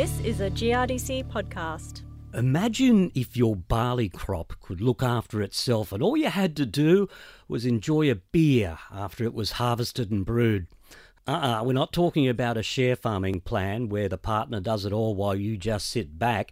This is a GRDC podcast. Imagine if your barley crop could look after itself and all you had to do was enjoy a beer after it was harvested and brewed. Uh uh-uh, uh, we are not talking about a share farming plan where the partner does it all while you just sit back.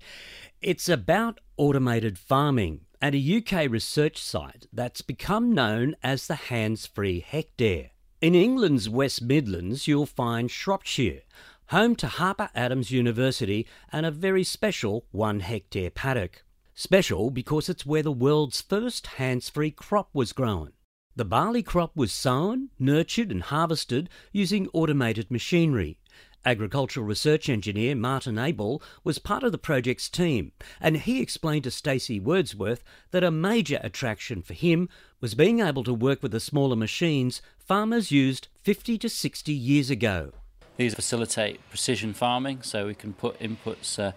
It's about automated farming and a UK research site that's become known as the Hands Free Hectare. In England's West Midlands, you'll find Shropshire, home to Harper Adams University and a very special one hectare paddock. Special because it's where the world's first hands free crop was grown. The barley crop was sown, nurtured, and harvested using automated machinery. Agricultural research engineer Martin Abell was part of the project's team, and he explained to Stacey Wordsworth that a major attraction for him was being able to work with the smaller machines farmers used 50 to 60 years ago. These facilitate precision farming, so we can put inputs uh,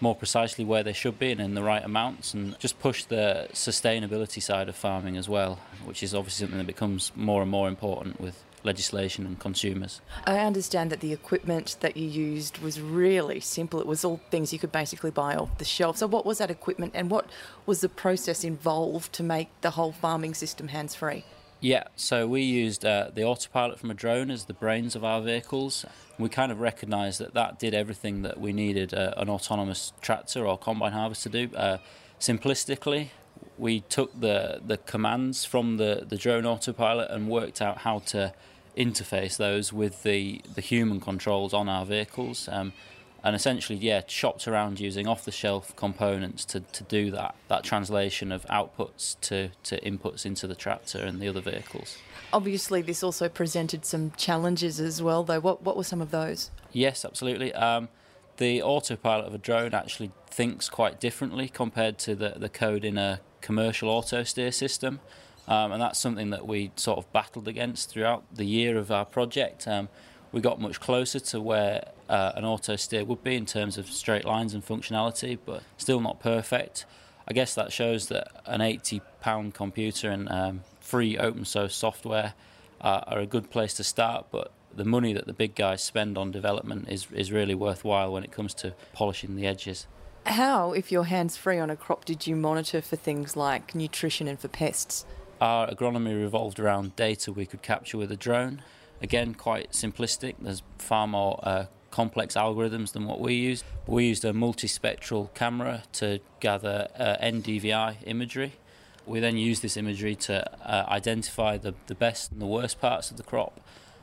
more precisely where they should be and in the right amounts, and just push the sustainability side of farming as well, which is obviously something that becomes more and more important with legislation and consumers. I understand that the equipment that you used was really simple. It was all things you could basically buy off the shelf. So, what was that equipment and what was the process involved to make the whole farming system hands free? Yeah, so we used uh, the autopilot from a drone as the brains of our vehicles. We kind of recognised that that did everything that we needed uh, an autonomous tractor or combine harvest to do. Uh, simplistically, we took the, the commands from the, the drone autopilot and worked out how to interface those with the, the human controls on our vehicles. Um, and essentially, yeah, shopped around using off-the-shelf components to, to do that that translation of outputs to, to inputs into the tractor and the other vehicles. Obviously, this also presented some challenges as well, though. What what were some of those? Yes, absolutely. Um, the autopilot of a drone actually thinks quite differently compared to the, the code in a commercial auto steer system. Um, and that's something that we sort of battled against throughout the year of our project. Um, we got much closer to where uh, an auto steer would be in terms of straight lines and functionality, but still not perfect. I guess that shows that an 80 pound computer and um, free open source software uh, are a good place to start, but the money that the big guys spend on development is, is really worthwhile when it comes to polishing the edges. How, if you're hands free on a crop, did you monitor for things like nutrition and for pests? Our agronomy revolved around data we could capture with a drone. Again, quite simplistic. There's far more uh, complex algorithms than what we use. We used a multispectral camera to gather uh, NDVI imagery. We then used this imagery to uh, identify the, the best and the worst parts of the crop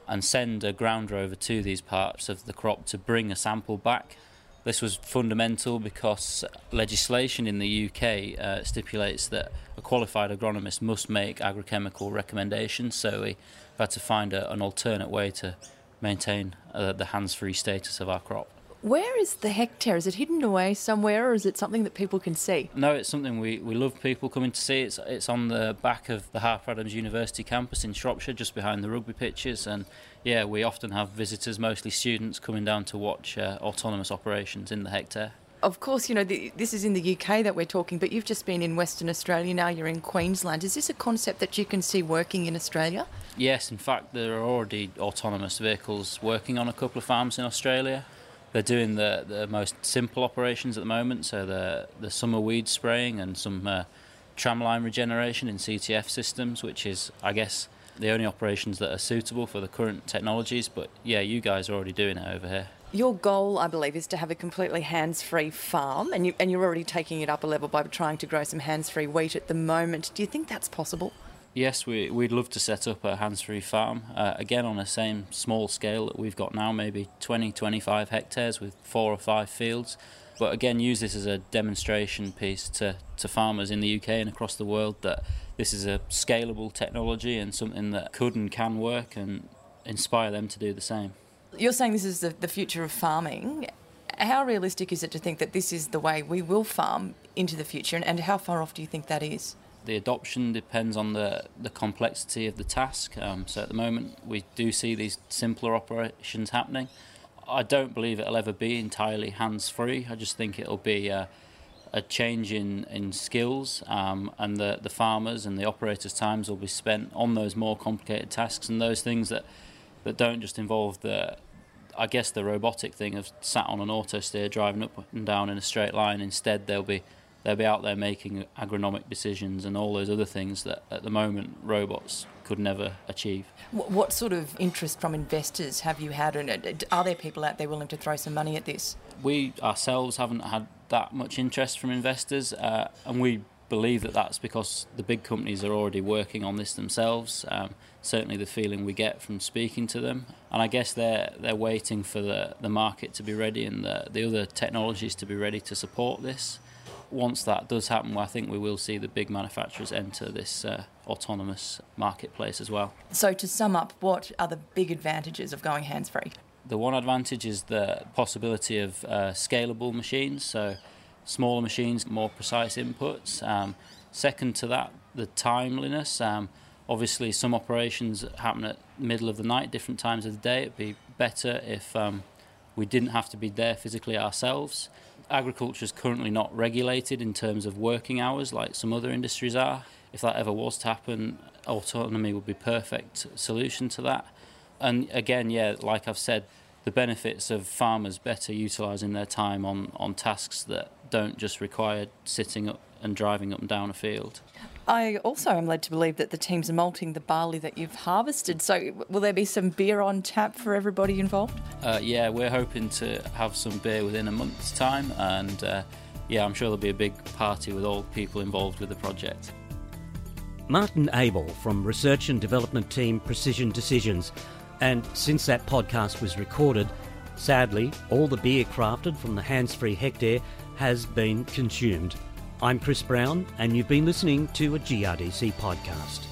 and send a ground rover to these parts of the crop to bring a sample back. This was fundamental because legislation in the UK uh, stipulates that a qualified agronomist must make agrochemical recommendations, so we had to find a, an alternate way to maintain uh, the hands-free status of our crop. Where is the hectare? Is it hidden away somewhere, or is it something that people can see? No, it's something we, we love people coming to see. It's it's on the back of the Harper Adams University campus in Shropshire, just behind the rugby pitches, and yeah, we often have visitors, mostly students, coming down to watch uh, autonomous operations in the hectare of course, you know, the, this is in the UK that we're talking, but you've just been in Western Australia, now you're in Queensland. Is this a concept that you can see working in Australia? Yes, in fact, there are already autonomous vehicles working on a couple of farms in Australia. They're doing the, the most simple operations at the moment, so the, the summer weed spraying and some uh, tramline regeneration in CTF systems, which is, I guess, the only operations that are suitable for the current technologies. But yeah, you guys are already doing it over here. Your goal, I believe, is to have a completely hands-free farm, and you and you're already taking it up a level by trying to grow some hands-free wheat at the moment. Do you think that's possible? Yes, we, we'd love to set up a hands-free farm, uh, again on the same small scale that we've got now, maybe 20, 25 hectares with four or five fields. But again, use this as a demonstration piece to, to farmers in the UK and across the world that this is a scalable technology and something that could and can work and inspire them to do the same. You're saying this is the, the future of farming. How realistic is it to think that this is the way we will farm into the future, and, and how far off do you think that is? The adoption depends on the, the complexity of the task. Um, so at the moment, we do see these simpler operations happening. I don't believe it'll ever be entirely hands free. I just think it'll be a, a change in, in skills, um, and the, the farmers and the operators' times will be spent on those more complicated tasks and those things that, that don't just involve the I guess the robotic thing of sat on an auto steer driving up and down in a straight line. Instead, they'll be they'll be out there making agronomic decisions and all those other things that at the moment robots could never achieve. What sort of interest from investors have you had, and are there people out there willing to throw some money at this? We ourselves haven't had that much interest from investors, uh, and we believe that that's because the big companies are already working on this themselves. Um, certainly, the feeling we get from speaking to them, and I guess they're they're waiting for the, the market to be ready and the, the other technologies to be ready to support this. Once that does happen, I think we will see the big manufacturers enter this uh, autonomous marketplace as well. So, to sum up, what are the big advantages of going hands free? The one advantage is the possibility of uh, scalable machines. So smaller machines, more precise inputs. Um, second to that, the timeliness. Um, obviously, some operations happen at middle of the night, different times of the day. It'd be better if um, we didn't have to be there physically ourselves. Agriculture is currently not regulated in terms of working hours like some other industries are. If that ever was to happen, autonomy would be perfect solution to that. And again, yeah, like I've said, the benefits of farmers better utilising their time on, on tasks that don't just require sitting up and driving up and down a field. I also am led to believe that the teams are malting the barley that you've harvested. So, will there be some beer on tap for everybody involved? Uh, yeah, we're hoping to have some beer within a month's time, and uh, yeah, I'm sure there'll be a big party with all people involved with the project. Martin Abell from Research and Development Team Precision Decisions. And since that podcast was recorded, sadly, all the beer crafted from the hands free hectare has been consumed. I'm Chris Brown, and you've been listening to a GRDC podcast.